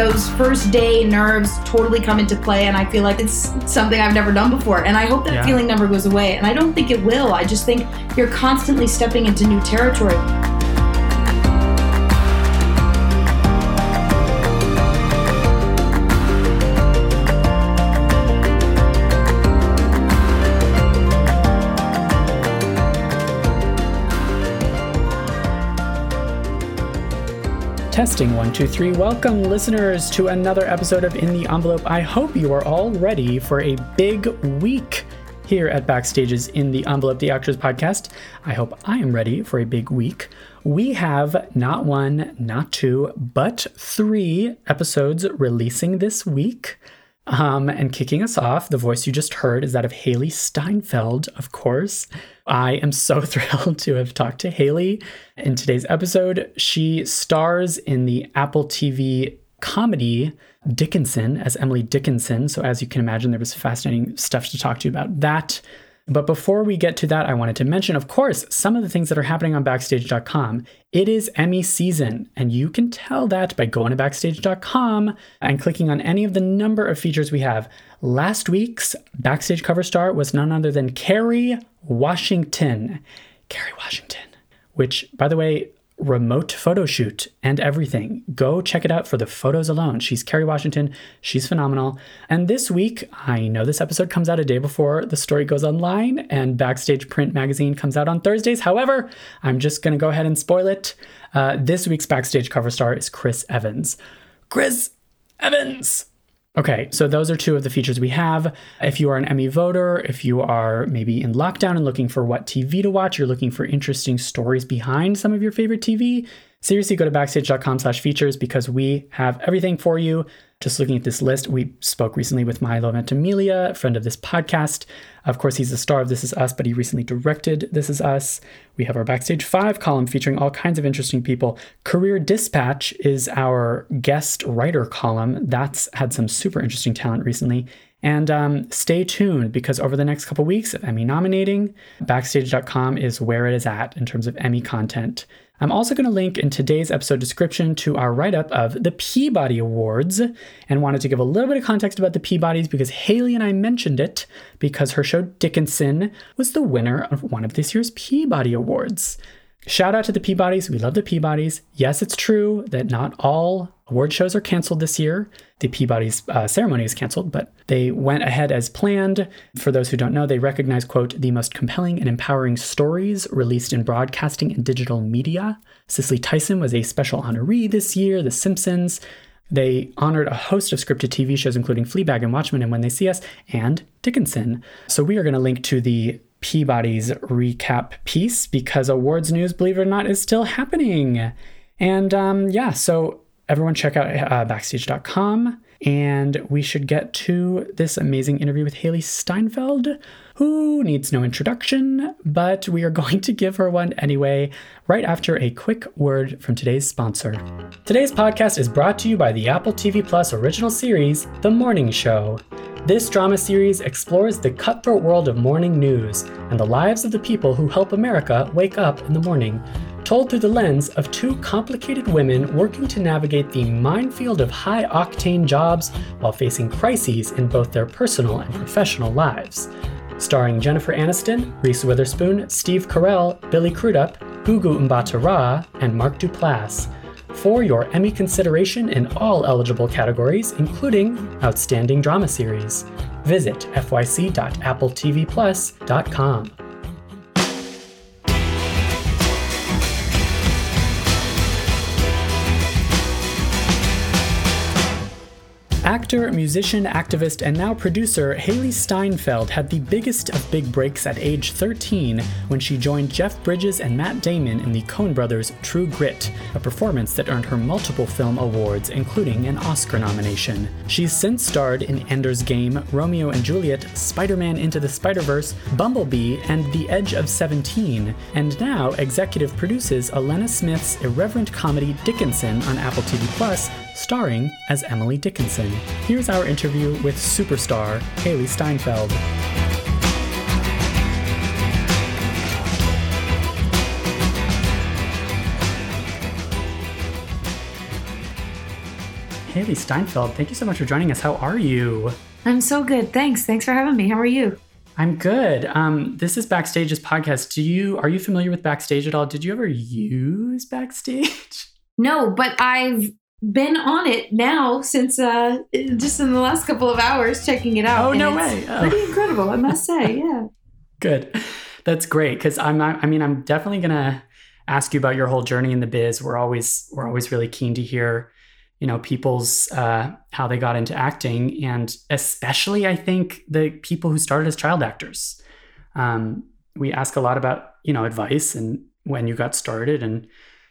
Those first day nerves totally come into play and i feel like it's something i've never done before. And i hope that Yeah. feeling never goes away and i don't think it will. I just think you're constantly stepping into new territory Testing one, two, three. Welcome, listeners, to another episode of In the Envelope. I hope you are all ready for a big week here at Backstage's In the Envelope, the Actors Podcast. I hope I am ready for a big week. We have not one, not two, but three episodes releasing this week. Um, and kicking us off, the voice you just heard is that of Hailee Steinfeld, of course. I am so thrilled to have talked to Hailee in today's episode. She stars in the Apple TV comedy Dickinson as Emily Dickinson. So, as you can imagine, there was fascinating stuff to talk to you about that. But before we get to that, I wanted to mention, of course, some of the things that are happening on Backstage.com. It is Emmy season, and you can tell that by going to Backstage.com and clicking on any of the number of features we have. Last week's Backstage cover star was none other than Kerry Washington. Kerry Washington, which, by the way, remote photo shoot and everything. Go check it out for the photos alone. She's Kerry Washington. She's phenomenal. And this week, I know this episode comes out a day before the story goes online and Backstage Print Magazine comes out on Thursdays. However, I'm just going to go ahead and spoil it. Uh, this week's Backstage cover star is Chris Evans. Chris Evans! Okay, so those are two of the features we have. If you are an Emmy voter, if you are maybe in lockdown and looking for what TV to watch, you're looking for interesting stories behind some of your favorite TV, seriously go to backstage.com slash features because we have everything for you. Just looking at this list, we spoke recently with Milo Ventimiglia, a friend of this podcast. Of course, he's the star of This Is Us, but he recently directed This Is Us. We have our Backstage 5 column featuring all kinds of interesting people. Career Dispatch is our guest writer column. That's had some super interesting talent recently. And um, stay tuned because over the next couple weeks of Emmy nominating, Backstage.com is where it is at in terms of Emmy content. I'm also going to link in today's episode description to our write up of the Peabody Awards and wanted to give a little bit of context about the Peabodys because Hailee and I mentioned it because her show Dickinson was the winner of one of this year's Peabody Awards. Shout out to the Peabodys. We love the Peabodys. Yes, it's true that not all award shows are canceled this year. The Peabody's uh, ceremony is canceled, but they went ahead as planned. For those who don't know, they recognize, quote, the most compelling and empowering stories released in broadcasting and digital media. Cicely Tyson was a special honoree this year, The Simpsons. They honored a host of scripted TV shows, including Fleabag and Watchmen and When They See Us, and Dickinson. So we are going to link to the Peabody's recap piece because awards news, believe it or not, is still happening. And um, yeah, so everyone check out uh, backstage.com. And we should get to this amazing interview with Hailee Steinfeld, who needs no introduction, but we are going to give her one anyway, right after a quick word from today's sponsor. Today's podcast is brought to you by the Apple TV Plus original series, The Morning Show. This drama series explores the cutthroat world of morning news and the lives of the people who help America wake up in the morning, told through the lens of two complicated women working to navigate the minefield of high octane jobs while facing crises in both their personal and professional lives. Starring Jennifer Aniston, Reese Witherspoon, Steve Carell, Billy Crudup, Gugu Mbatha-Raw, and Mark Duplass for your Emmy consideration in all eligible categories, including Outstanding Drama Series. Visit fyc.appletvplus.com. Actor, musician, activist, and now producer Hailee Steinfeld had the biggest of big breaks at age 13 when she joined Jeff Bridges and Matt Damon in the Coen brothers' True Grit, a performance that earned her multiple film awards, including an Oscar nomination. She's since starred in Ender's Game, Romeo and Juliet, Spider Man Into the Spider Verse, Bumblebee, and The Edge of 17, and now executive produces Alena Smith's irreverent comedy Dickinson on Apple TV Plus, starring as Emily Dickinson. Here's our interview with superstar Hailee Steinfeld. Hailee Steinfeld, thank you so much for joining us. How are you? I'm so good. Thanks. Thanks for having me. How are you? I'm good. Um, this is Backstage's podcast. Do you are you familiar with Backstage at all? Did you ever use Backstage? No, but I've been on it now since uh just in the last couple of hours checking it out. Oh no way! Oh. Pretty incredible, I must say. Yeah. Good. That's great because I'm not. I mean, I'm definitely gonna ask you about your whole journey in the biz. We're always we're always really keen to hear, you know, people's uh, how they got into acting, and especially I think the people who started as child actors. Um, we ask a lot about you know advice and when you got started, and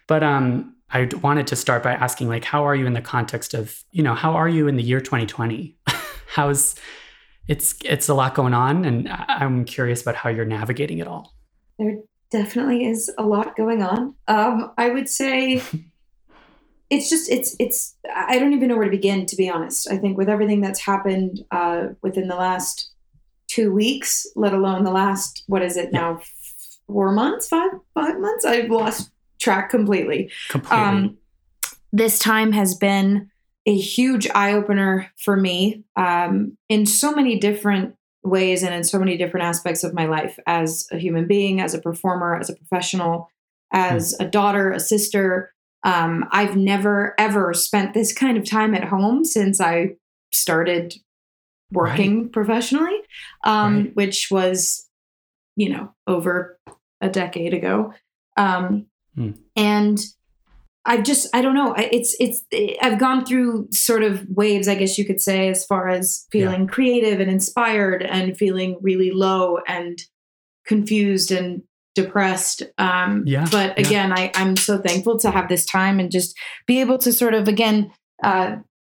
but um, I wanted to start by asking like, how are you in the context of you know how are you in the year 2020? How's it's it's a lot going on, and I'm curious about how you're navigating it all. There definitely is a lot going on. Um, I would say it's just it's it's I don't even know where to begin to be honest. I think with everything that's happened uh, within the last two weeks, let alone the last what is it now four months, five five months, I've lost track completely. Completely. Um, this time has been a huge eye opener for me um, in so many different ways and in so many different aspects of my life as a human being, as a performer, as a professional, as a daughter, a sister. Um, I've never ever spent this kind of time at home since I started working professionally, um, Right. which was, you know, over a decade ago. Um, Hmm. And I've just, I don't know. I- It's, it's, I've gone through sort of waves, I guess you could say, as far as feeling creative and inspired and feeling really low and confused and depressed. Um, Yeah, But yeah. again, I, I'm so thankful to have this time and just be able to sort of, again, uh,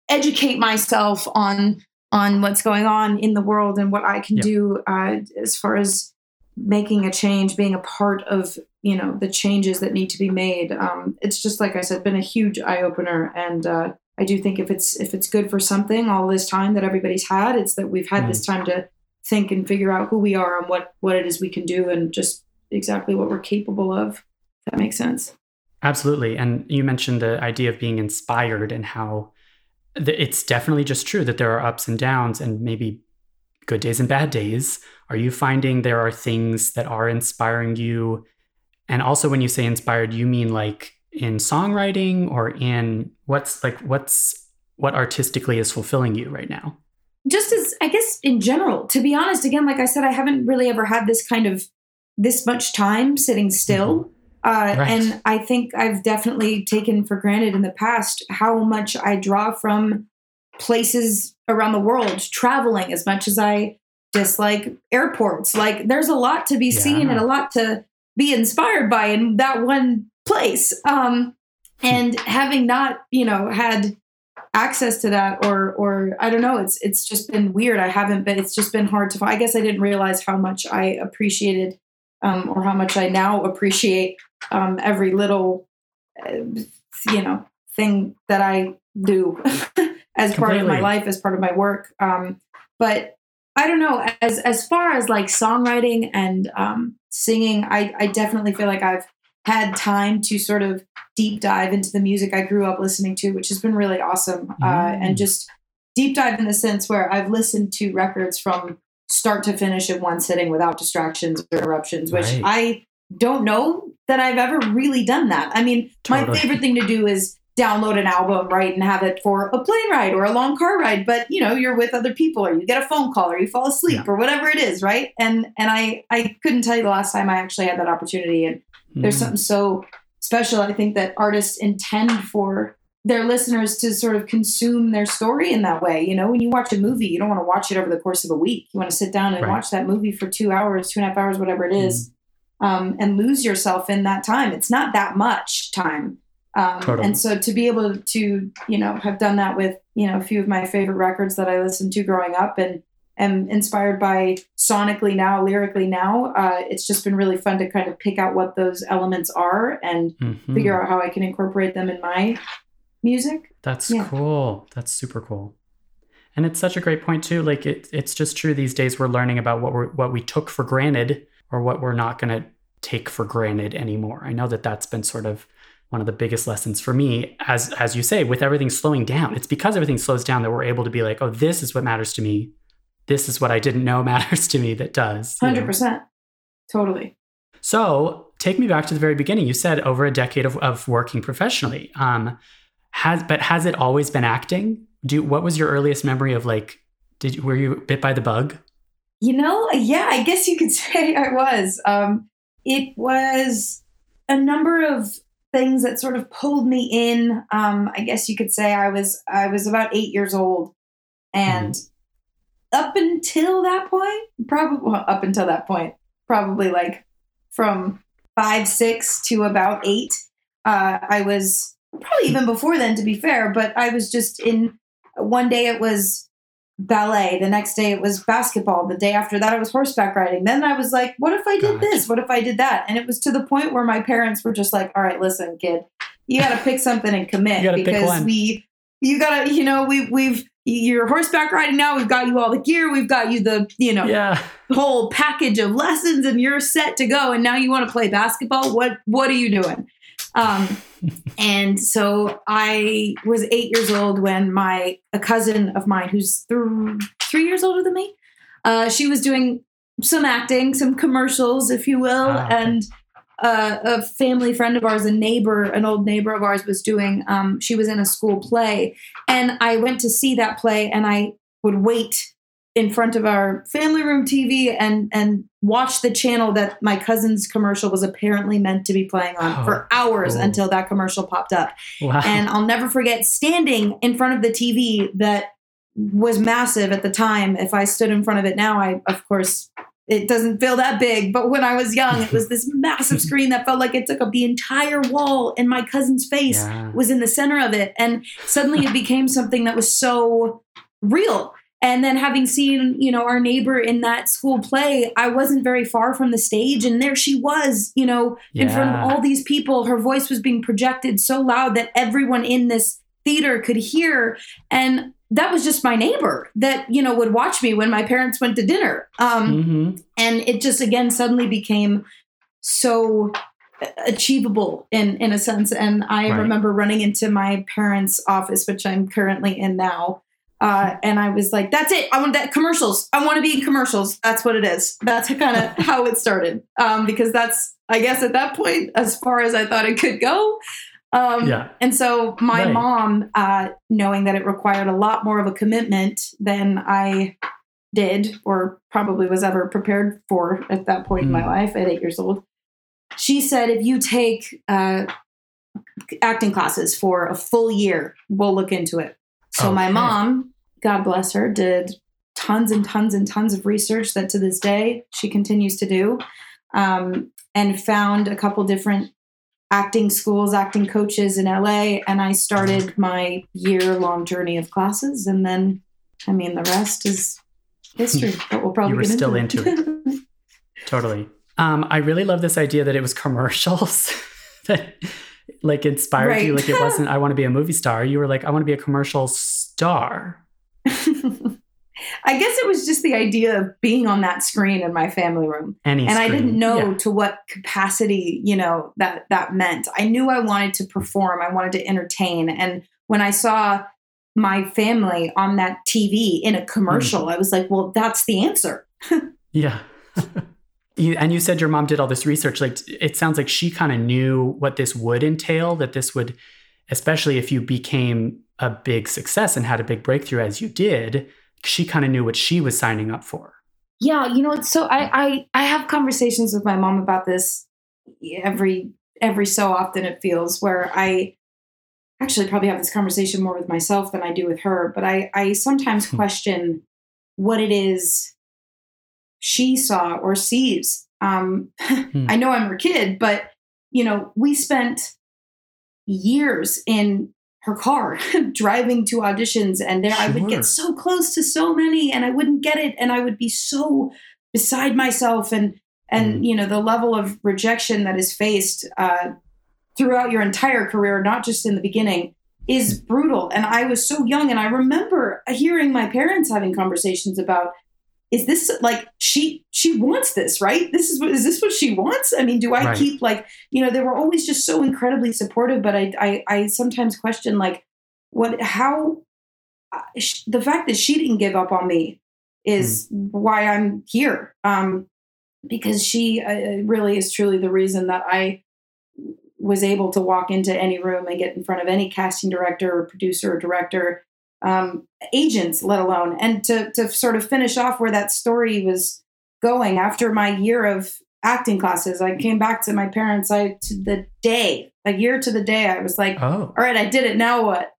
educate myself on on what's going on in the world and what I can Yeah. do uh, as far as making a change, being a part of you know the changes that need to be made. Um, it's just like I said, been a huge eye opener, and uh, I do think if it's if it's good for something, all this time that everybody's had, it's that we've had this time to think and figure out who we are and what what it is we can do, and just exactly what we're capable of. That makes sense. Absolutely. And you mentioned the idea of being inspired and how it's definitely just true that there are ups and downs and maybe good days and bad days. Are you finding there are things that are inspiring you? And also, when you say inspired, you mean like in songwriting or in what's like, what's what artistically is fulfilling you right now? just as I guess in general, to be honest, again, like I said, I haven't really ever had this kind of this much time sitting still. Uh, Right. And I think I've definitely taken for granted in the past how much I draw from places around the world, traveling as much as I dislike airports. Like there's a lot to be seen and a lot to be inspired by in that one place. Um, and having not, you know, had access to that or or I don't know it's it's just been weird. I haven't been it's just been hard to find. I guess I didn't realize how much I appreciated um, or how much I now appreciate um, every little uh, you know thing that I do as part of my life as part of my work. Um, but I don't know as as far as like songwriting and um, singing I I definitely feel like I've had time to sort of deep dive into the music I grew up listening to, which has been really awesome. Uh, Mm. and just deep dive in the sense where I've listened to records from start to finish in one sitting without distractions or interruptions, which Right. I don't know that I've ever really done that. I mean, my favorite thing to do is download an album, right, and have it for a plane ride or a long car ride. But you know, you're with other people, or you get a phone call, or you fall asleep, or whatever it is, right? And and I I couldn't tell you the last time I actually had that opportunity, and there's Mm. something so special i think that artists intend for their listeners to sort of consume their story in that way. You know, when you watch a movie, you don't want to watch it over the course of a week. You want to sit down and Right. watch that movie for two hours, two and a half hours, whatever it is, um, and lose yourself in that time. It's not that much time. Um. And so to be able to, you know, have done that with, you know, a few of my favorite records that I listened to growing up and am inspired by sonically now, lyrically now, uh, it's just been really fun to kind of pick out what those elements are and Mhm. figure out how I can incorporate them in my music. That's Yeah. cool. That's super cool. And it's such a great point too. Like it, it's just true these days we're learning about what we what we took for granted or what we're not going to take for granted anymore. I know that that's been sort of one of the biggest lessons for me as as you say with everything slowing down. It's because everything slows down that we're able to be like, "Oh, this is what matters to me. This is what I didn't know matters to me that does." Hundred percent, totally. So take me back to the very beginning. You said over a decade of, of working professionally. Um, has but has it always been acting? Do what was your earliest memory of like? Did you- were you bit by the bug? You know, yeah, I guess you could say I was. Um, it was a number of things that sort of pulled me in. Um, I guess you could say I was I was about eight years old, and up until that point, probably well, up until that point, probably like from five, six to about eight. Uh, I was probably even before then, to be fair, but I was just in. One day it was ballet. The next day it was basketball. The day after that it was horseback riding. Then I was like, what if I did this? What if I did that? And it was to the point where my parents were just like, all right, listen, kid, you got to pick something and commit You gotta pick because we, you got to, you know, we, we've, you're horseback riding now. We've got you all the gear. We've got you the, you know, Yeah. whole package of lessons and you're set to go and now you want to play basketball what what are you doing um, and so i was eight years old when my a cousin of mine who's th- three years older than me uh, she was doing some acting some commercials if you will. Ah, and uh, a family friend of ours a neighbor an old neighbor of ours was doing um, she was in a school play. And i went to see that play and i would wait in front of our family room TV and and watch the channel that my cousin's commercial was apparently meant to be playing on Oh, for hours cool. until that commercial popped up. Wow. And I'll never forget standing in front of the TV that was massive at the time. If I stood in front of it now, I of course it doesn't feel that big, but when I was young, it was this massive screen that felt like it took up the entire wall, and my cousin's face yeah. was in the center of it and suddenly it became something that was so real and then having seen you know our neighbor in that school play i wasn't very far from the stage and there she was you know in front of all these people. Her voice was being projected so loud that everyone in this theater could hear. And that was just my neighbor that you know would watch me when my parents went to dinner. Um, Mhm. and it just again suddenly became so achievable in in a sense. And i Right. remember running into my parents office which i'm currently in now uh, and i was like that's it i want that commercials i want to be in commercials that's what it is that's kind of how it started um, because that's i guess at that point as far as i thought it could go um, Yeah. and so my Right. mom, uh, knowing that it required a lot more of a commitment than I did or probably was ever prepared for at that point in my Mm. life at eight years old, she said, if you take uh, acting classes for a full year, we'll look into it. So my mom, God bless her, did tons and tons and tons of research that to this day she continues to do um, and found a couple different acting schools, acting coaches in LA, and I started my year long journey of classes. And then, I mean, the rest is history. But we'll probably You were get still into, into Totally. Um, I really love this idea that it was commercials that like inspired you. Like it wasn't, I want to be a movie star. You were like, I want to be a commercial star. I guess it was just the idea of being on that screen in my family room. Any and I didn't know Yeah. to what capacity, you know, that that meant. I knew I wanted to perform, I wanted to entertain, and when I saw my family on that TV in a commercial, Mm. I was like, well, that's the answer. Yeah. you, and you said your mom did all this research. Like it sounds like she kind of knew what this would entail, that this would, especially if you became a big success and had a big breakthrough as you did, she kind of knew what she was signing up for. Yeah, you know, so I, I I have conversations with my mom about this every every so often it feels where I actually probably have this conversation more with myself than I do with her, but I, I sometimes Hmm. question what it is she saw or sees. Um, Hmm. I know I'm her kid, but you know, we spent years in her car driving to auditions and there I would get so close to so many and I wouldn't get it and I would be so beside myself and and Mm. you know the level of rejection that is faced uh, throughout your entire career not just in the beginning is brutal and I was so young and I remember hearing my parents having conversations about is this like she she wants this right? This is what is this what she wants? I mean do i Right. keep like you know they were always just so incredibly supportive but i i, I sometimes question like what how uh, sh- the fact that she didn't give up on me is why i'm here um because she uh, really is truly the reason that i was able to walk into any room and get in front of any casting director or producer or director um, agents, let alone. And to to sort of finish off where that story was going after my year of acting classes, I came back to my parents. I to the day, a year to the day, I was like, Oh, "All right, I did it. Now what?"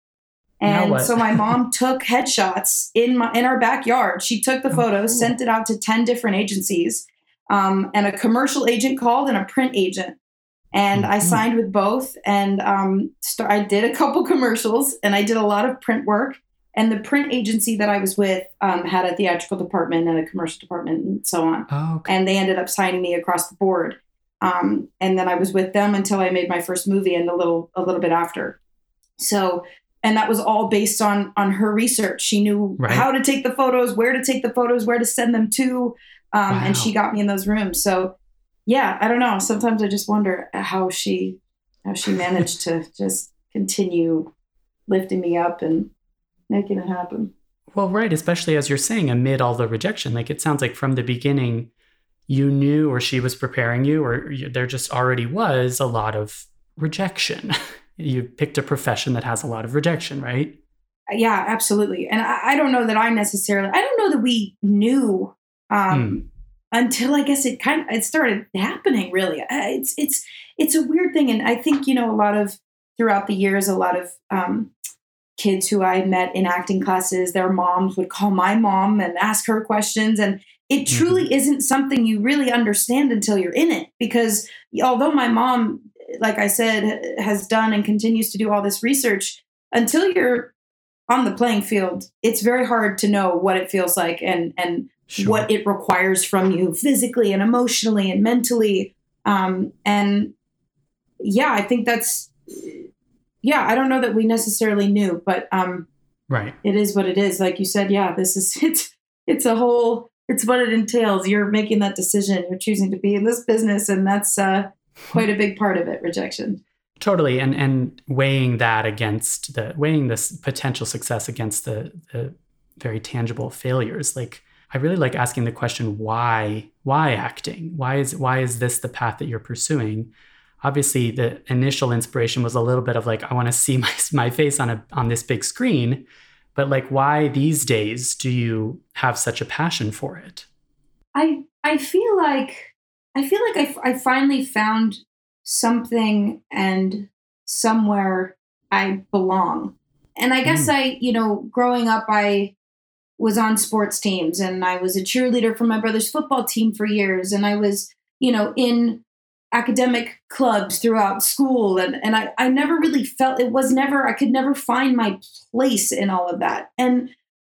And what? so my mom took headshots in my in our backyard. She took the Oh, photos, cool. sent it out to ten different agencies, um, and a commercial agent called and a print agent. And I Mhm. signed with both, and um, st- I did a couple commercials, and I did a lot of print work. And the print agency that I was with um, had a theatrical department and a commercial department, and so on oh, okay. and they ended up signing me across the board. Um, and then I was with them until I made my first movie, and a little a little bit after. So, and that was all based on on her research. She knew Right. how to take the photos, where to take the photos, where to send them to, um, and she got me in those rooms. So, yeah, I don't know. Sometimes I just wonder how she how she managed to just continue lifting me up and making it happen. Well, right, especially as you're saying, amid all the rejection, like it sounds like from the beginning, you knew or she was preparing you, or you, there just already was a lot of rejection. you picked a profession that has a lot of rejection, right? yeah absolutely and I, I don't know that i necessarily i don't know that we knew um until i guess it kind of it started happening really Uh, it's it's it's a weird thing and i think you know a lot of throughout the years a lot of um kids who i met in acting classes their moms would call my mom and ask her questions and it truly isn't something you really understand until you're in it because although my mom like i said has done and continues to do all this research until you're on the playing field, it's very hard to know what it feels like and and Sure. what it requires from you physically and emotionally and mentally. Um, and yeah, I think that's yeah. I don't know that we necessarily knew, but um, right. it is what it is. Like you said, yeah, this is it's it's a whole it's what it entails. You're making that decision. You're choosing to be in this business, and that's uh, quite a big part of it. Rejection. Totally, and and weighing that against the weighing this potential success against the the very tangible failures. Like I really like asking the question why why acting? Why is why is this the path that you're pursuing? Obviously, the initial inspiration was a little bit of like I want to see my my face on a on this big screen, but like why these days do you have such a passion for it? I I feel like I feel like I, I finally found something and somewhere I belong. And I guess Mm. I, you know, growing up, I was on sports teams and I was a cheerleader for my brother's football team for years. And I was, you know, in academic clubs throughout school. And, and I, I never really felt it was never, I could never find my place in all of that. And,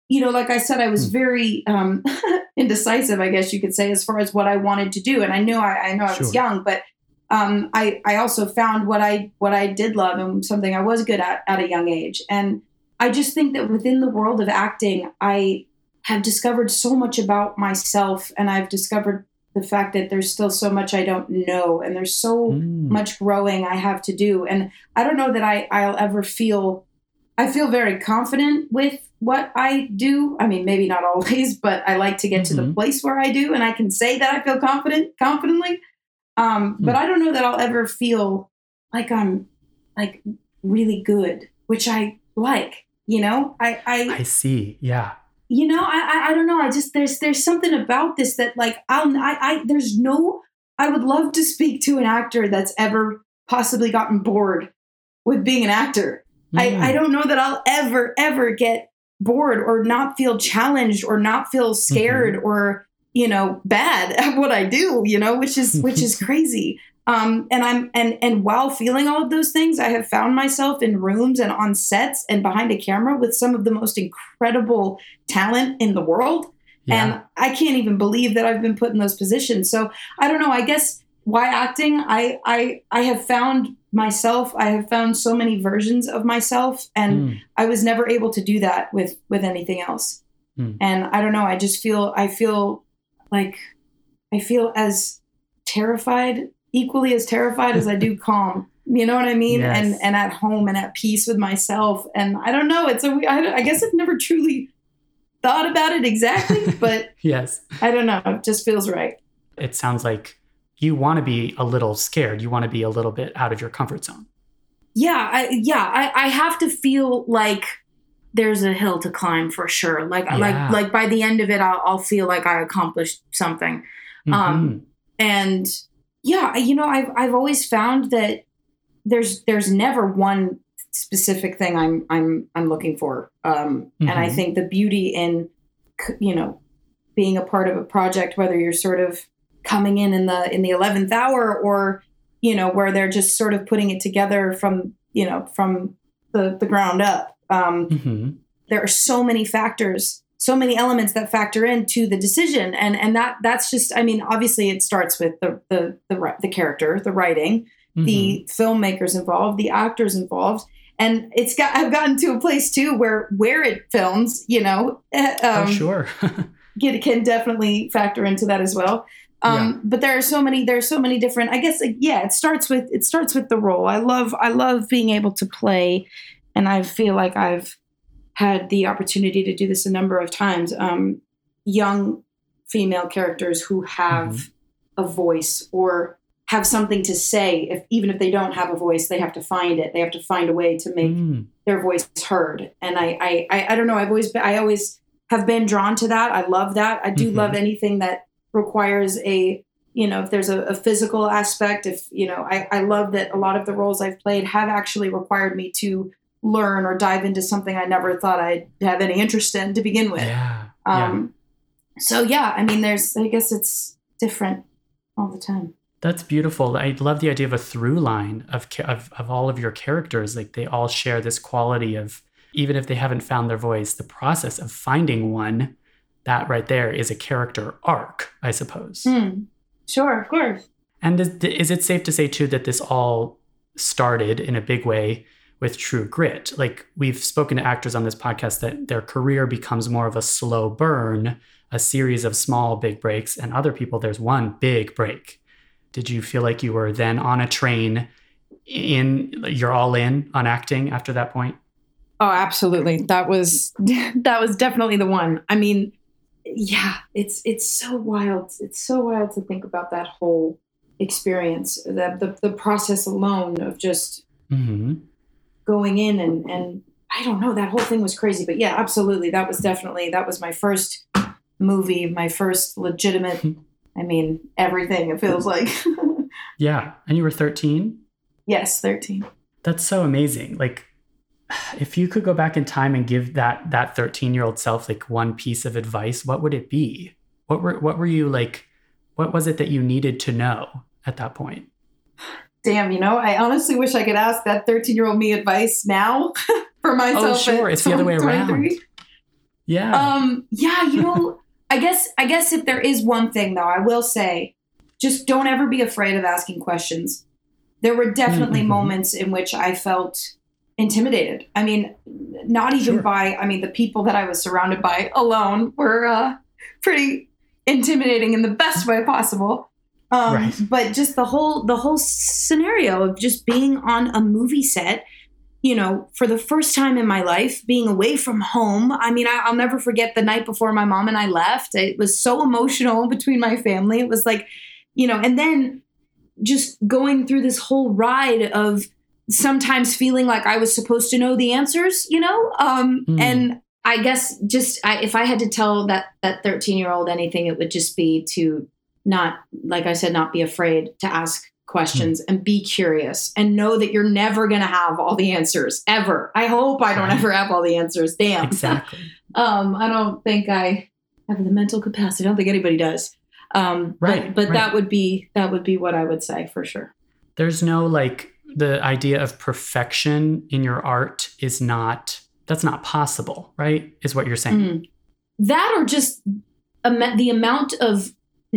you know, like I said, I was Hmm. very um, indecisive, I guess you could say, as far as what I wanted to do. And I knew I, I know I was Sure. young, but um, I, I also found what I what I did love and something I was good at at a young age. And I just think that within the world of acting, I have discovered so much about myself, and I've discovered the fact that there's still so much I don't know, and there's so Mm. much growing I have to do. And I don't know that I, I'll ever feel, I feel very confident with what I do. I mean, maybe not always, but I like to get to the Mhm. place where I do. And I can say that I feel confident, confidently. Um, but I don't know that I'll ever feel like I'm like really good, which I like, you know, I, I, I see. Yeah. You know I, I i don't know i just there's there's something about this that like i'll I, I there's no i would love to speak to an actor that's ever possibly gotten bored with being an actor Mm. I, I don't know that I'll ever, ever get bored or not feel challenged or not feel scared Mm-hmm. or, you know, bad at what I do, you know, which is which is crazy. Um, and I'm and and while feeling all of those things, I have found myself in rooms and on sets and behind a camera with some of the most incredible talent in the world. yeah. And I can't even believe that I've been put in those positions. So I don't know. I guess why acting? I I I have found myself. I have found so many versions of myself, and Mm. I was never able to do that with with anything else. Mm. And I don't know. I just feel. I feel like I feel as terrified, equally as terrified as I do calm. You know what I mean? Yes. And and at home and at peace with myself. And I don't know. It's a. I, I guess I've never truly thought about it exactly, but yes. I don't know. It just feels right. It sounds like you want to be a little scared. You want to be a little bit out of your comfort zone. Yeah, I, yeah. I, I have to feel like there's a hill to climb for sure. Like Yeah. like like by the end of it, I'll, I'll feel like I accomplished something. Um, Mhm. And yeah, you know, I've I've always found that there's there's never one specific thing I'm I'm I'm looking for. Um, And I Mhm. think the beauty in you know being a part of a project, whether you're sort of coming in in the in the eleventh hour or you know where they're just sort of putting it together from you know from the the ground up. Um, Mhm. there are so many factors so many elements that factor into the decision. And and that that's just i mean obviously it starts with the the the, the character the writing Mhm. the filmmakers involved the actors involved. And it's got i've gotten to a place too where where it films you know eh, oh, um, sure. can, can definitely factor into that as well. Um but there are so many there are so many different i guess yeah it starts with it starts with the role. I love i love being able to play and i feel like i've had the opportunity to do this a number of times um young female characters who have a voice or have something to say. If even if they don't have a voice they have to find it. They have to find a way to make Mm. their voice heard. And I, I i i don't know. I've always been, i always have been drawn to that. I love that. I do Mhm. love anything that requires a you know if there's a, a physical aspect if you know I, I love that a lot of the roles i've played have actually required me to learn or dive into something i never thought i'd have any interest in to begin with Yeah. yeah. um so yeah i mean there's i guess it's different all the time That's beautiful. I love the idea of a through line of, of of all of your characters. Like they all share this quality of even if they haven't found their voice, the process of finding one, that right there is a character arc, I suppose. Hmm. sure of course And is, is it safe to say too that this all started in a big way with True Grit? Like we've spoken to actors on this podcast that their career becomes more of a slow burn, a series of small big breaks, and other people there's one big break. Did you feel like you were then on a train in you're all in on acting after that point? Oh, absolutely. That was that was definitely the one. I mean, yeah, it's it's so wild. It's so wild to think about that whole experience. The the, the process alone of just Mm-hmm. Going in and and I don't know, that whole thing was crazy. But yeah, absolutely. That was definitely that was my first movie, my first legitimate hmm. I mean, everything it feels like. Yeah. And you were 13? yes, 13. That's so amazing. Like if you could go back in time and give that that 13-year-old self like one piece of advice, what would it be? What were what were you like what was it that you needed to know at that point? Damn, you know, I honestly wish I could ask that 13 year old me advice now for myself. Oh, sure. It's the other way around. Yeah. Um, yeah, you know, I guess I guess if there is one thing though, I will say, just don't ever be afraid of asking questions. There were definitely Mhm. moments in which I felt intimidated. I mean, not even Sure. by I mean the people that I was surrounded by alone were uh, pretty intimidating in the best way possible. Um, Right. But just the whole the whole scenario of just being on a movie set you know, for the first time in my life, being away from home. I mean, I, I'll never forget the night before my mom and I left. It was so emotional between my family. It was like, you know, and then just going through this whole ride of sometimes feeling like I was supposed to know the answers, you know, um, Mm. and I guess just I, if I had to tell that that thirteen year old anything, it would just be to not, like I said, not be afraid to ask questions and be curious and know that you're never going to have all the answers ever. I hope I don't ever have all the answers. Damn. Exactly. Um, I don't think I have the mental capacity. I don't think anybody does. Um, Right, But, but right. that would be that would be what I would say for sure. There's no like the idea of perfection in your art is not that's not possible, right? Is what you're saying. Mm. That or just the amount of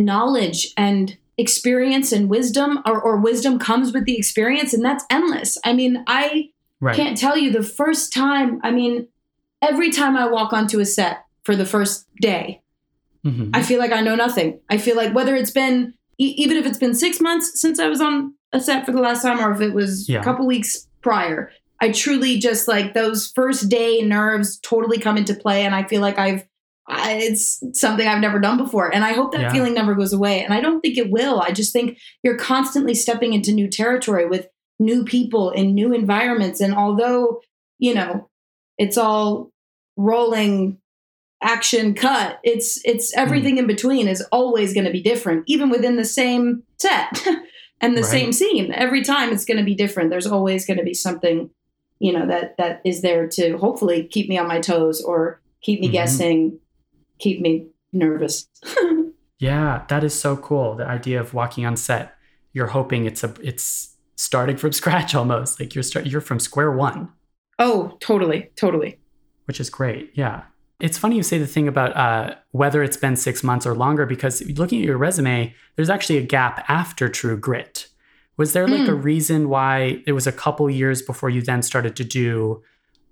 knowledge and experience and wisdom, or, or wisdom comes with the experience, and that's endless. I mean, I Right. can't tell you the first time. I mean, every time I walk onto a set for the first day, Mhm. I feel like I know nothing. I feel like whether it's been e- even if it's been six months since I was on a set for the last time, or if it was Yeah. a couple weeks prior, I truly just like those first day nerves totally come into play, and I feel like I've I, it's something I've never done before, and I hope that Yeah. feeling never goes away. And I don't think it will. I just think you're constantly stepping into new territory with new people in new environments, and although you know it's all rolling action cut it's it's everything in between is always going to be different even within the same set and the Right. same scene every time it's going to be different there's always going to be something you know that that is there to hopefully keep me on my toes or keep me Mhm. guessing keep me nervous Yeah, that is so cool. The idea of walking on set, you're hoping it's a it's starting from scratch almost. Like you're start you're from square one, oh totally totally which is great. Yeah. It's funny you say the thing about uh, whether it's been six months or longer, because looking at your resume, there's actually a gap after True Grit. Was there like a reason why it was a couple years before you then started to do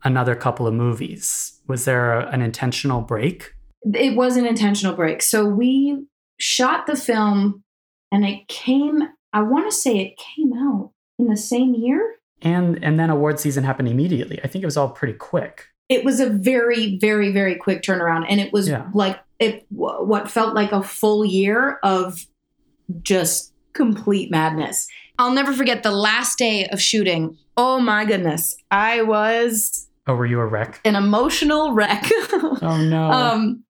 another couple of movies? Was there a- an intentional break? It was an intentional break. So we shot the film and it came, I want to say it came out in the same year. And and then award season happened immediately. I think it was all pretty quick. It was a very, very, very quick turnaround. And it was Yeah. like it wh- what felt like a full year of just complete madness. I'll never forget the last day of shooting. Oh my goodness. I was Oh, were you a wreck? an emotional wreck. Oh no. um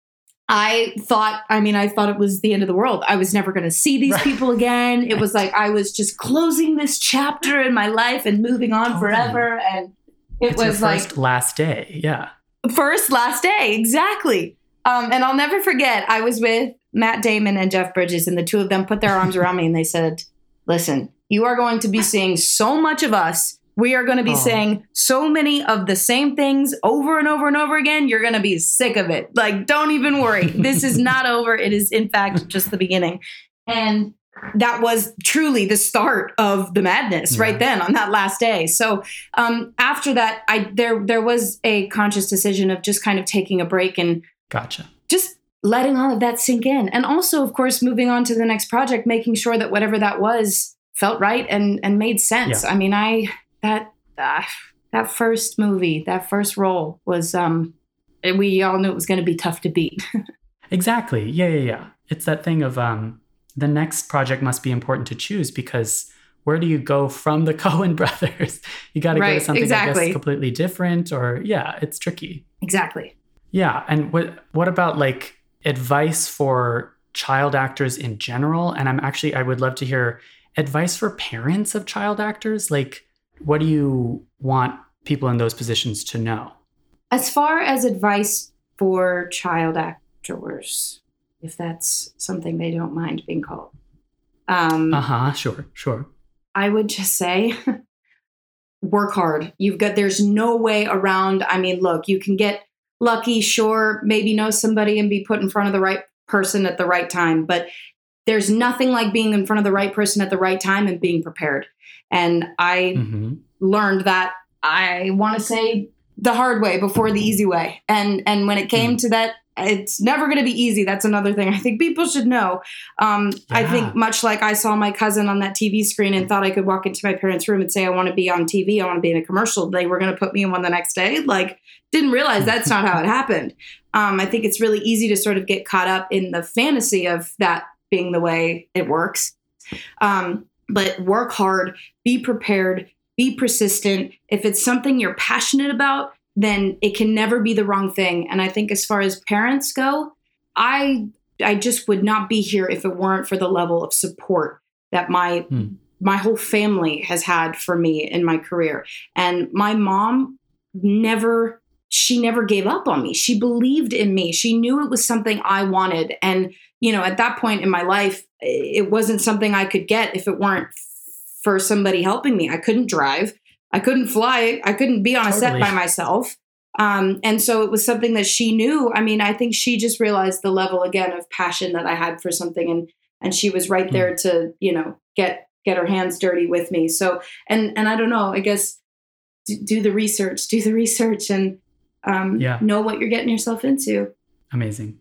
i thought i mean i thought it was the end of the world i was never going to see these Right. people again it was like i was just closing this chapter in my life and moving on Totally. forever and it it's was like last day. Yeah. first last day exactly um, and i'll never forget i was with matt damon and jeff bridges and the two of them put their arms around me and they said listen you are going to be seeing so much of us we are going to be Oh. saying so many of the same things over and over and over again you're going to be sick of it. Like don't even worry. This is not over. It is in fact just the beginning. And that was truly the start of the madness Yeah. right then on that last day. So um, after that i there there was a conscious decision of just kind of taking a break and Gotcha. just letting all of that sink in. And also of course moving on to the next project making sure that whatever that was felt right and and made sense. I mean i that uh, that first movie that first role was um we all knew it was going to be tough to beat Exactly. Yeah, yeah, yeah. It's that thing of um the next project must be important to choose because where do you go from the Coen brothers? You got to go to something I guess completely different or yeah, it's tricky. exactly Yeah, and what what about like advice for child actors in general? And I'm actually I would love to hear advice for parents of child actors. Like, what do you want people in those positions to know? as far as advice for child actors if that's something they don't mind being called um Uh huh. Sure. Sure. I would just say work hard. You've got there's no way around. I mean, look, you can get lucky, sure, maybe know somebody and be put in front of the right person at the right time, but there's nothing like being in front of the right person at the right time and being prepared. And I hmm learned that I want to say the hard way before the easy way. And and when it came to that, it's never going to be easy. That's another thing I think people should know. Um, I think much like I saw my cousin on that TV screen and thought I could walk into my parents' room and say I want to be on TV, I want to be in a commercial. They were going to put me in one the next day. Like didn't realize that's not how it happened. Um, I think it's really easy to sort of get caught up in the fantasy of that being the way it works. Um, but work hard, be prepared, be persistent. If it's something you're passionate about, then it can never be the wrong thing. And I think as far as parents go, I I just would not be here if it weren't for the level of support that my Hmm. my whole family has had for me in my career. And my mom never she never gave up on me. She believed in me. She knew it was something I wanted. And, you know, at that point in my life, it wasn't something I could get if it weren't for somebody helping me. I couldn't drive. I couldn't fly. I couldn't be on totally. a set by myself. Um, and so it was something that she knew. I mean, I think she just realized the level again of passion that I had for something, and and she was right there hmm. to you know get get her hands dirty with me. So and and I don't know. I guess do, do the research, do the research, and um, yeah. know what you're getting yourself into. Amazing.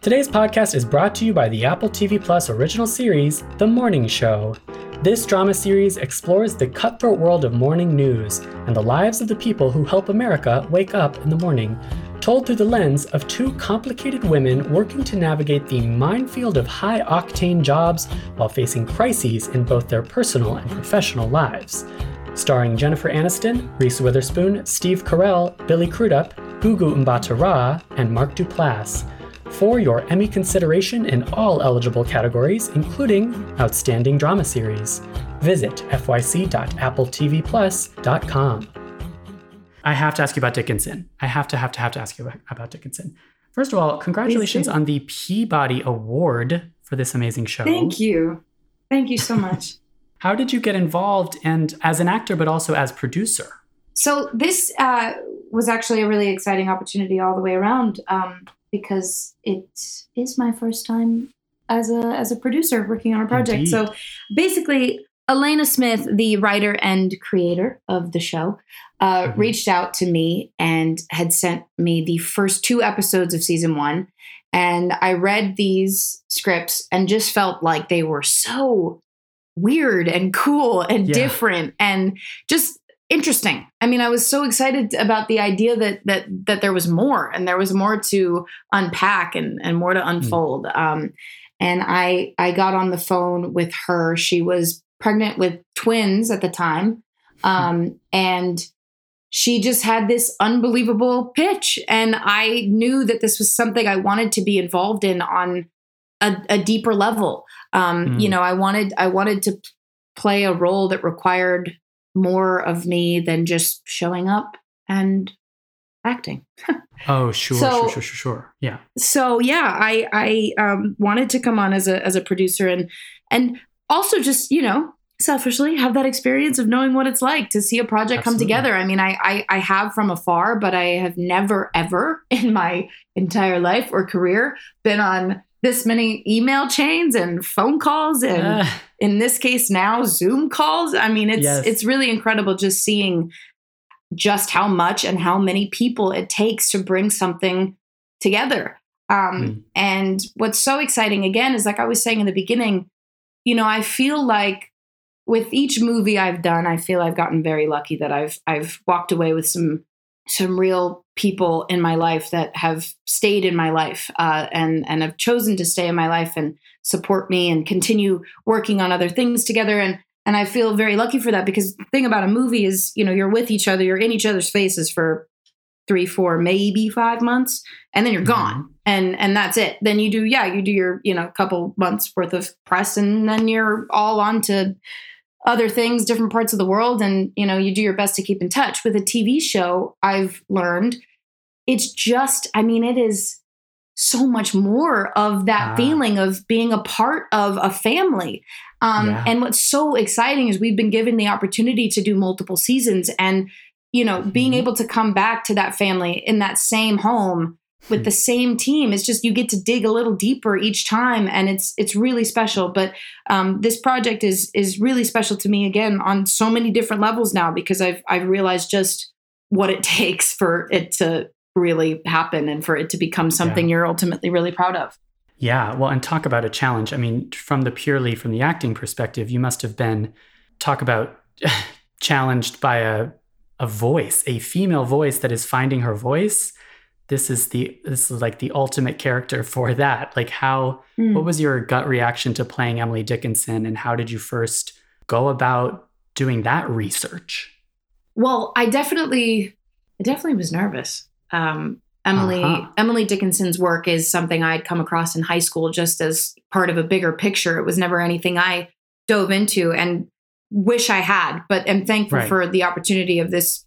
Today's podcast is brought to you by the Apple TV Plus original series, The Morning Show. This drama series explores the cutthroat world of morning news and the lives of the people who help America wake up in the morning, told through the lens of two complicated women working to navigate the minefield of high octane jobs while facing crises in both their personal and professional lives starring Jennifer Aniston, Reese Witherspoon, Steve Carell, Billy Crudup, Gugu Mbatha-Raw, and Mark Duplass. For your Emmy consideration in all eligible categories, including Outstanding Drama Series. Visit fyc.appletvplus.com. I have to ask you about Dickinson. I have to, have to, have to ask you about Dickinson. First of all, congratulations on the Peabody Award for this amazing show. Thank you. Thank you so much. How did you get involved and as an actor, but also as producer? So this uh, was actually a really exciting opportunity all the way around um, because it is my first time as a as a producer working on a project. Indeed. So basically, Alena Smith, the writer and creator of the show, uh, mm-hmm. reached out to me and had sent me the first two episodes of season one. And I read these scripts and just felt like they were so weird and cool and yeah. different and just interesting. I mean, I was so excited about the idea that that that there was more and there was more to unpack and and more to hmm. unfold. Mm. Um, and I I got on the phone with her. She was pregnant with twins at the time, hmm. um, and she just had this unbelievable pitch. And I knew that this was something I wanted to be involved in on a, a deeper level. Um, mm. You know, I wanted I wanted to play a role that required more of me than just showing up and acting. oh, sure, so, sure, sure, sure, sure. Yeah. So yeah, I I um, wanted to come on as a as a producer and and also just you know selfishly have that experience of knowing what it's like to see a project Absolutely. come together. I mean, I, I I have from afar, but I have never ever in my entire life or career been on this many email chains and phone calls and uh, in this case now Zoom calls. I mean, it's yes. it's really incredible just seeing just how much and how many people it takes to bring something together. Um, mm. And what's so exciting again is like I was saying in the beginning, you know, I feel like with each movie I've done, I feel I've gotten very lucky that I've I've walked away with some some real people in my life that have stayed in my life uh, and and have chosen to stay in my life and support me and continue working on other things together. And and I feel very lucky for that because the thing about a movie is you know you're with each other you're in each other's faces for three four maybe five months and then you're mm-hmm. gone. And and that's it. Then you do yeah you do your you know couple months worth of press and then you're all on to other things, different parts of the world, and you know, you do your best to keep in touch. With a TV show, I've learned it's just, I mean, it is so much more of that uh, feeling of being a part of a family. Um, yeah. And what's so exciting is we've been given the opportunity to do multiple seasons and, you know, mm-hmm. being able to come back to that family in that same home with the same team. It's just you get to dig a little deeper each time, and it's it's really special. But um, this project is is really special to me again on so many different levels now because I've I've realized just what it takes for it to really happen and for it to become something yeah. you're ultimately really proud of. Yeah, well, and talk about a challenge. I mean, from the purely from the acting perspective, you must have been talk about challenged by a a voice, a female voice that is finding her voice this is the this is like the ultimate character for that like how mm. what was your gut reaction to playing emily dickinson and how did you first go about doing that research well i definitely i definitely was nervous um, emily uh-huh. emily dickinson's work is something i'd come across in high school just as part of a bigger picture it was never anything i dove into and wish I had, but am thankful Right. for the opportunity of this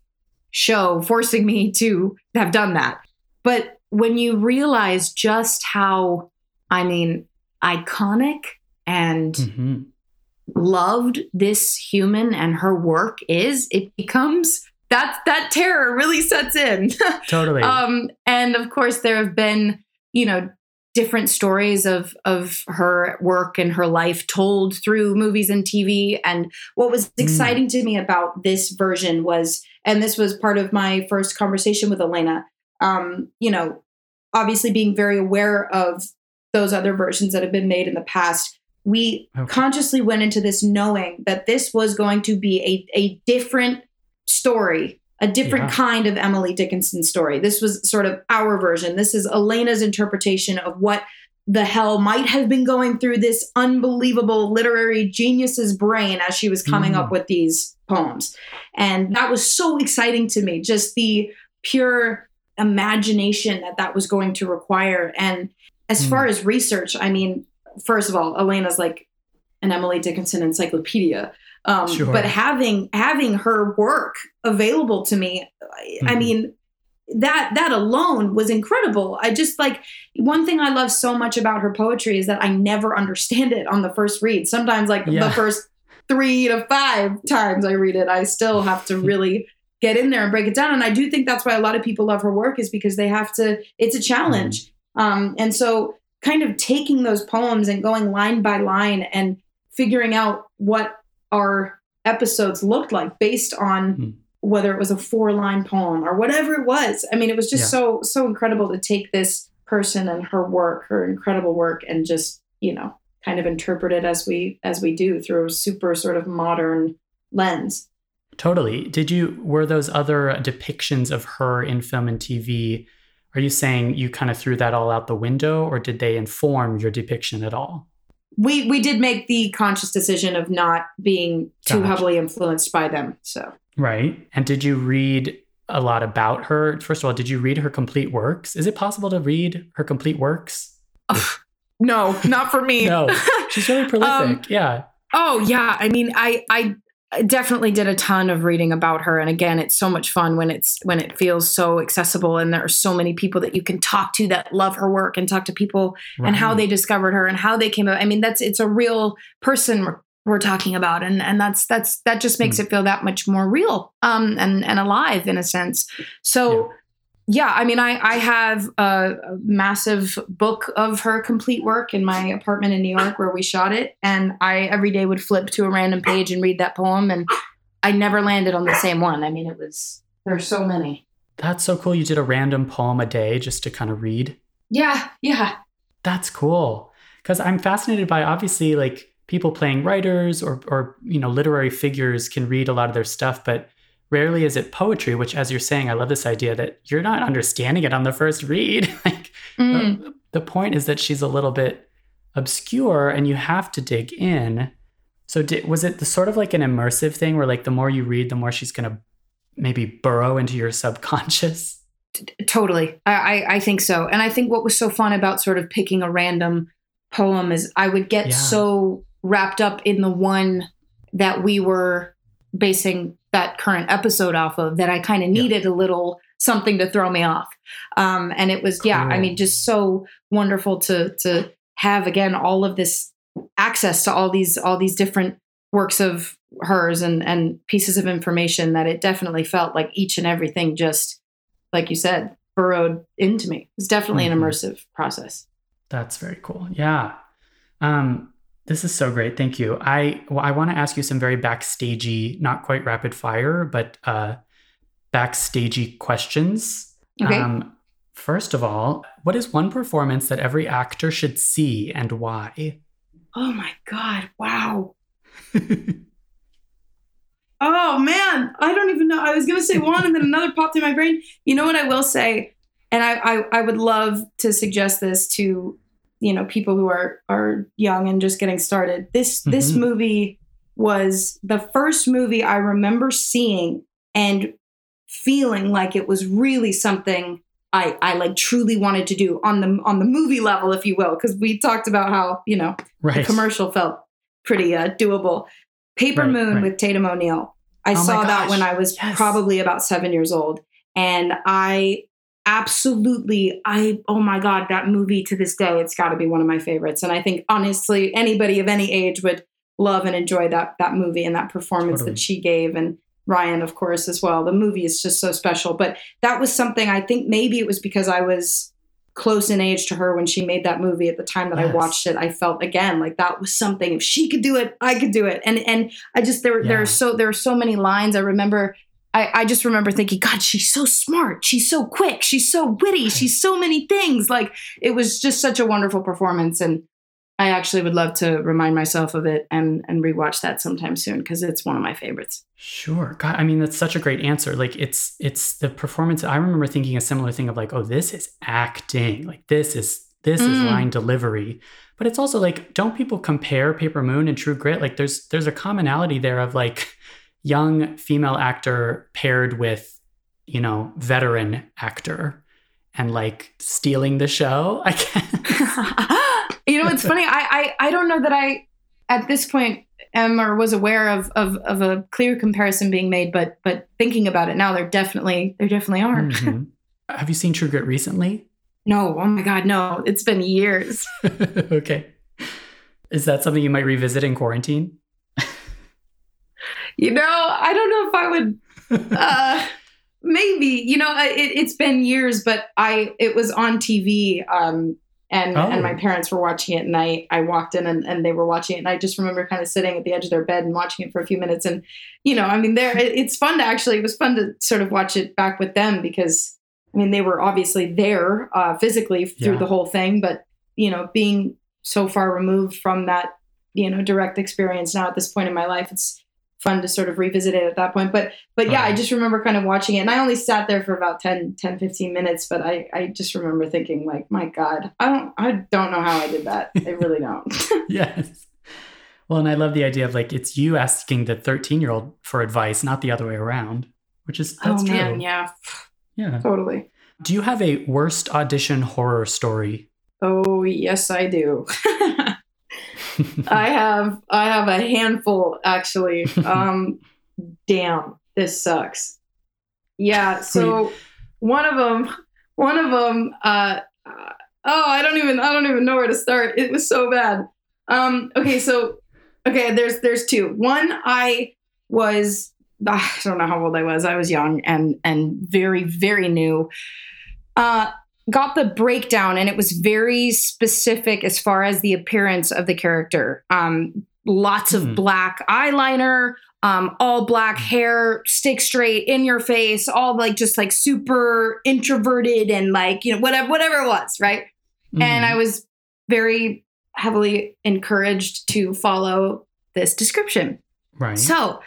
show forcing me to have done that. But when you realize just how, I mean, iconic and Mhm. loved this human and her work is, it becomes that that terror really sets in. Totally. um, and of course, there have been, you know, different stories of of her work and her life told through movies and TV. And what was exciting to me about this version was, and this was part of my first conversation with Alena. Um, you know, obviously being very aware of those other versions that have been made in the past. We Okay. consciously went into this knowing that this was going to be a, a different story, a different Yeah. kind of Emily Dickinson story. This was sort of our version. This is Alena's interpretation of what the hell might have been going through this unbelievable literary genius's brain as she was coming Mm. up with these poems. And that was so exciting to me, just the pure imagination that that was going to require. And as Mm. far as research, I mean, first of all, Alena's like an Emily Dickinson encyclopedia. Um, Sure. But having having her work available to me, I, I Mhm. mean, that that alone was incredible. I just like one thing I love so much about her poetry is that I never understand it on the first read. Sometimes, like Yeah. the first three to five times I read it, I still have to really get in there and break it down. And I do think that's why a lot of people love her work is because they have to. It's a challenge, um, and so kind of taking those poems and going line by line and figuring out what our episodes looked like based on Hmm. whether it was a four line poem or whatever it was. I mean, it was just Yeah. so so incredible to take this person and her work, her incredible work, and just you know kind of interpret it as we as we do through a super sort of modern lens. Totally. Did you were those other depictions of her in film and TV? Are you saying you kind of threw that all out the window, or did they inform your depiction at all? We we did make the conscious decision of not being too Gotcha. heavily influenced by them. So Right. And did you read a lot about her? First of all, did you read her complete works? Is it possible to read her complete works? no, not for me. No. She's really prolific. Um, yeah. Oh yeah, I mean, I I definitely did a ton of reading about her, and again, it's so much fun when it's when it feels so accessible, and there are so many people that you can talk to that love her work, and talk to people and how they discovered her and how they came out. I mean, that's it's a real person we're, we're talking about, and and that's that's that just makes Hmm. it feel that much more real, um, and and alive in a sense. So. Yeah, I mean, I, I have a, a massive book of her complete work in my apartment in New York where we shot it, and I every day would flip to a random page and read that poem, and I never landed on the same one. I mean, it was there there's so many. That's so cool. You did a random poem a day just to kind of read. Yeah, yeah, That's cool. Because I'm fascinated by obviously like people playing writers or or you know literary figures can read a lot of their stuff, but rarely is it poetry. Which, as you're saying, I love this idea that you're not understanding it on the first read. like Mm. the, the point is that she's a little bit obscure, and you have to dig in. So, did, was it the sort of like an immersive thing where like the more you read, the more she's gonna maybe burrow into your subconscious? totally. I, I I think so, and I think what was so fun about sort of picking a random poem is I would get Yeah. so wrapped up in the one that we were basing that current episode off of that I kind of Yeah. needed a little something to throw me off. Um, and it was, yeah, I mean, just so wonderful to to have again all of this access to all these all these different works of hers and and pieces of information that it definitely felt like each and everything just like you said burrowed into me. It's definitely Mhm. an immersive process. That's very cool. Yeah. Um, this is so great. Thank you. I well, I want to ask you some very backstagey, not quite rapid fire, but uh, backstagey questions. Okay. Um, first of all, what is one performance that every actor should see and why? Oh my God. Wow. Oh man, I don't even know. I was gonna say one and then another popped in my brain. You know what I will say, and I, I I would love to suggest this to you know people who are are young and just getting started. This this Mhm. movie was the first movie I remember seeing and feeling like it was really something I I like truly wanted to do on the on the movie level, if you will, because we talked about how you know the commercial felt pretty uh, doable. Paper Right, Moon right. with Tatum O'Neal. I Oh saw that when I was yes. probably about seven years old. And I absolutely, I, oh my God, that movie to this day, it's got to be one of my favorites. And I think honestly, anybody of any age would love and enjoy that, that movie and that performance Totally. that she gave. And Ryan, of course, as well. The movie is just so special. But that was something I think maybe it was because I was close in age to her when she made that movie at the time that I watched it. I felt again like that was something. If she could do it, I could do it. And and I just there there are so there are so many lines. I remember I, I just remember thinking, God, she's so smart. She's so quick. She's so witty. She's so many things. Like it was just such a wonderful performance. And I actually would love to remind myself of it and and rewatch that sometime soon because it's one of my favorites. Sure. God, I mean, that's such a great answer. Like it's it's the performance. I remember thinking a similar thing of like, oh, this is acting. Like this is this is Mm. line delivery. But it's also like, don't people compare Paper Moon and True Grit? Like there's there's a commonality there of like young female actor paired with, you know, veteran actor and like stealing the show. I can't. you know, it's funny. I, I I don't know that I at this point am or was aware of, of of a clear comparison being made, but but thinking about it now, there definitely there definitely are. Mhm. Have you seen True Grit recently? No, oh my god, no! It's been years. okay. Is that something you might revisit in quarantine? You know, I don't know if I would. Uh, maybe you know, it, it's been years, but I it was on TV. Um, and Oh. and my parents were watching it, and I I walked in and, and they were watching it, and I just remember kind of sitting at the edge of their bed and watching it for a few minutes, and you know, I mean, there it, it's fun to actually it was fun to sort of watch it back with them because I mean they were obviously there uh, physically through Yeah. the whole thing, but you know, being so far removed from that you know direct experience now at this point in my life, it's fun to sort of revisit it at that point but but yeah i just remember kind of watching it and i only sat there for about 10 10 15 minutes but i i just remember thinking like my god i don't i don't know how i did that i really don't yes. Well, and I love the idea of like it's you asking the 13 year old for advice, not the other way around, which is that's oh true. man yeah Yeah. totally Do you have a worst audition horror story? oh yes i do i have i have a handful actually. Um damn this sucks. Yeah so one of them one of them uh oh i don't even i don't even know where to start. It was so bad. Um okay so okay there's there's two. One i was i don't know how old i was. I was young and and very very new. Uh got the breakdown and it was very specific as far as the appearance of the character um lots of Hmm. black eyeliner um all black hair stick straight in your face all like just like super introverted and like you know whatever whatever it was right and Mhm. I was very heavily encouraged to follow this description. right. So,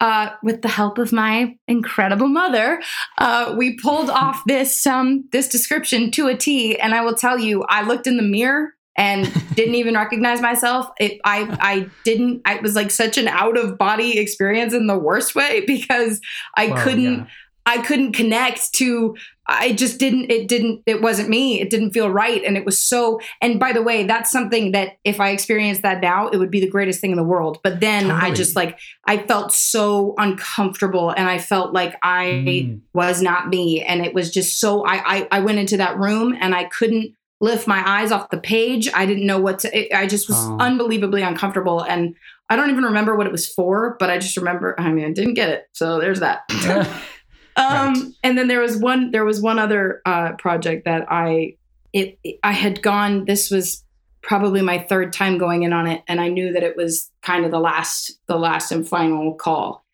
uh, with the help of my incredible mother, uh, we pulled off this um, this description to a T. And I will tell you, I looked in the mirror and didn't even recognize myself. It, I I didn't. I it was like such an out of body experience in the worst way because I Well, couldn't. yeah. I couldn't connect to I just didn't it didn't it wasn't me. It didn't feel right and it was so and by the way, that's something that if I experienced that now, it would be the greatest thing in the world. But then I just like I felt so uncomfortable and I felt like I Mm. was not me and it was just so I I, I went into that room and I couldn't lift my eyes off the page. I didn't know what to it, I just was Oh. unbelievably uncomfortable and I don't even remember what it was for, but I just remember I mean, I didn't get it. So there's that. Um, Right. and then there was one there was one other uh, project that I it I had gone. This was probably my third time going in on it, and I knew that it was kind of the last the last and final call.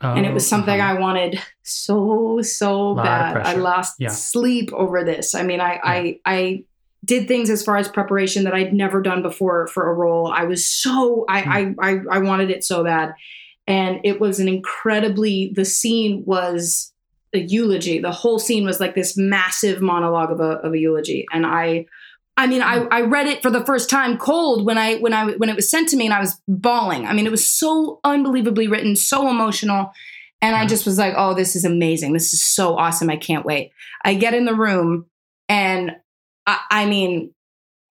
and it was Oh, something uh-huh. I wanted so so bad. I lost Yeah. sleep over this. I mean, I I I did things as far as preparation that I'd never done before for a role. I was so I Hmm. I, I I wanted it so bad, and it was an incredibly. The scene was a eulogy. The whole scene was like this massive monologue of a of a eulogy, and I. I mean, I, I read it for the first time cold when I when I when it was sent to me, and I was bawling. I mean, it was so unbelievably written, so emotional, and I mm. just was like, "Oh, this is amazing! This is so awesome! I can't wait." I get in the room, and I, I mean,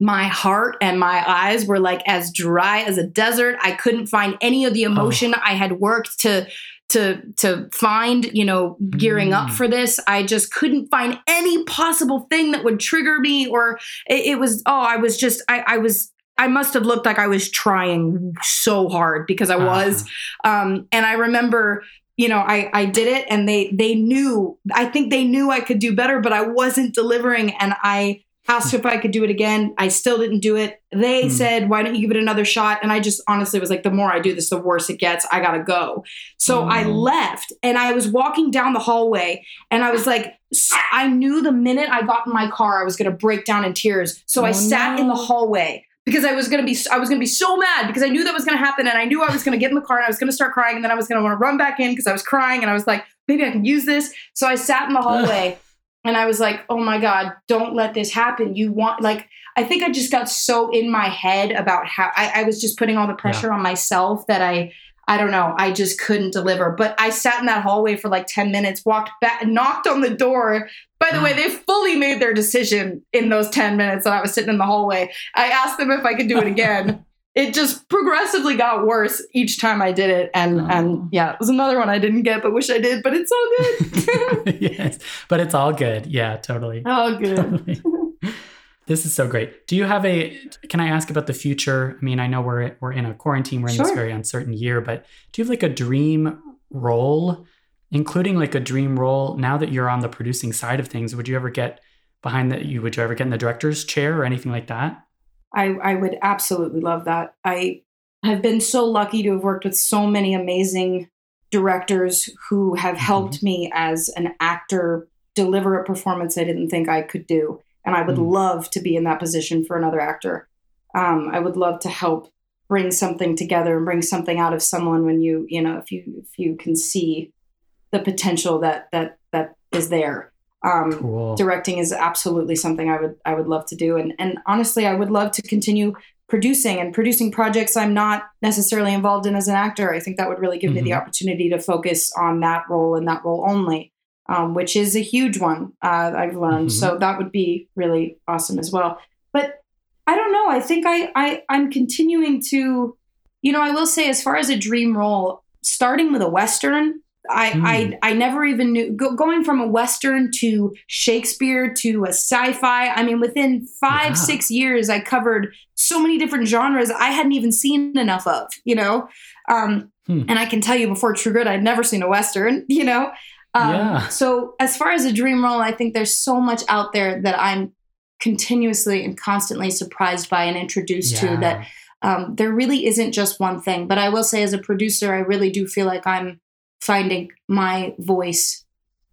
my heart and my eyes were like as dry as a desert. I couldn't find any of the oh. emotion oh. I had worked to to to find, you know, gearing mm. up for this. I just couldn't find any possible thing that would trigger me or it, it was oh, I was just I I was I must have looked like I was trying so hard because I was. Uh. Um, and I remember, you know, I, I did it and they they knew, I think they knew I could do better, but I wasn't delivering. And I asked if I could do it again. I still didn't do it. They mm. said, why don't you give it another shot? And I just honestly was like, the more I do this, the worse it gets. I gotta go. So mm. I left and I was walking down the hallway and I was like, I knew the minute I got in my car, I was gonna break down in tears. So oh, I sat no. in the hallway because I was gonna be I was gonna be so mad because I knew that was gonna happen and I knew I was gonna get in the car and I was gonna start crying and then I was gonna want to run back in because I was crying and I was like maybe I can use this. So I sat in the hallway and I was like, oh my god, don't let this happen. You want like I think I just got so in my head about how I, I was just putting all the pressure yeah. on myself that I I don't know. I just couldn't deliver. But I sat in that hallway for like 10 minutes, walked back, knocked on the door. By the way, mm. they fully made their decision in those 10 minutes that I was sitting in the hallway. I asked them if I could do it again. it just progressively got worse each time I did it. And oh. and yeah, it was another one I didn't get, but wish I did, but it's all good. yes. But it's all good. Yeah, totally. All good. Totally. This is so great. Do you have a? Can I ask about the future? I mean, I know we're we're in a quarantine. We're in sure. this very uncertain year, but do you have like a dream role, including like a dream role now that you're on the producing side of things? Would you ever get behind that? You would you ever get in the director's chair or anything like that? I I would absolutely love that. I have been so lucky to have worked with so many amazing directors who have mm-hmm. helped mm-hmm. me as an actor deliver a performance I didn't think I could do and I would mm. love to be in that position for another actor. Um, I would love to help bring something together and bring something out of someone when you you know if you if you can see the potential that that that is there. Um, cool. Directing is absolutely something I would I would love to do, and and honestly, I would love to continue producing and producing projects I'm not necessarily involved in as an actor. I think that would really give mm-hmm. me the mm-hmm. opportunity to focus on that role and that role only um, which is a huge one uh, I've learned. Mm-hmm. So that would be really awesome as well. But I don't know. I think I, I I'm continuing to, you know, I will say as far as a dream role, starting with a western. I, mm. I I never even knew go, going from a western to Shakespeare to a sci-fi. I mean, within five six years, I covered so many different genres I hadn't even seen enough of. You know, um, hmm. and I can tell you before True Grit, I'd never seen a western. You know, um, yeah. So, as far as a dream role, I think there's so much out there that I'm continuously and constantly surprised by and introduced yeah. to that um, there really isn't just one thing. But I will say, as a producer, I really do feel like I'm finding my voice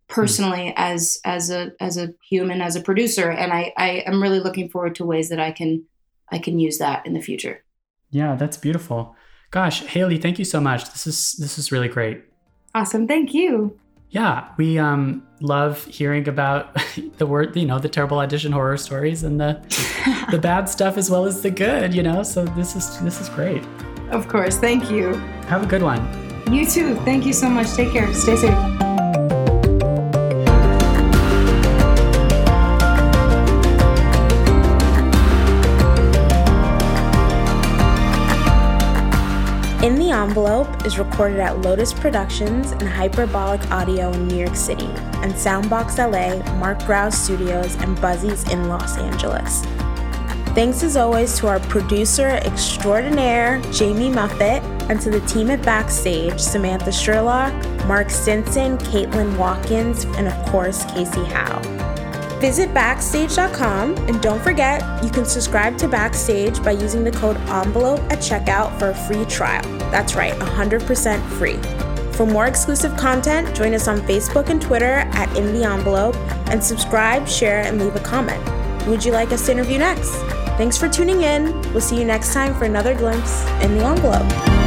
personally mm. as as a as a human as a producer and I, I am really looking forward to ways that i can i can use that in the future yeah that's beautiful gosh Hailee thank you so much this is this is really great awesome thank you yeah, we um, love hearing about the word, you know, the terrible audition horror stories and the the bad stuff as well as the good, you know. So this is this is great. Of course, thank you. Have a good one. You too. Thank you so much. Take care. Stay safe. In the Envelope is recorded at Lotus Productions and Hyperbolic Audio in New York City, and Soundbox LA, Mark Grouse Studios, and Buzzies in Los Angeles. Thanks as always to our producer extraordinaire, Jamie Muffett, and to the team at Backstage, Samantha Sherlock, Mark Stinson, Caitlin Watkins, and of course, Casey Howe. Visit Backstage.com and don't forget you can subscribe to Backstage by using the code ENVELOPE at checkout for a free trial. That's right, 100% free. For more exclusive content, join us on Facebook and Twitter at In the Envelope and subscribe, share, and leave a comment. Who would you like us to interview next? Thanks for tuning in. We'll see you next time for another glimpse in the envelope.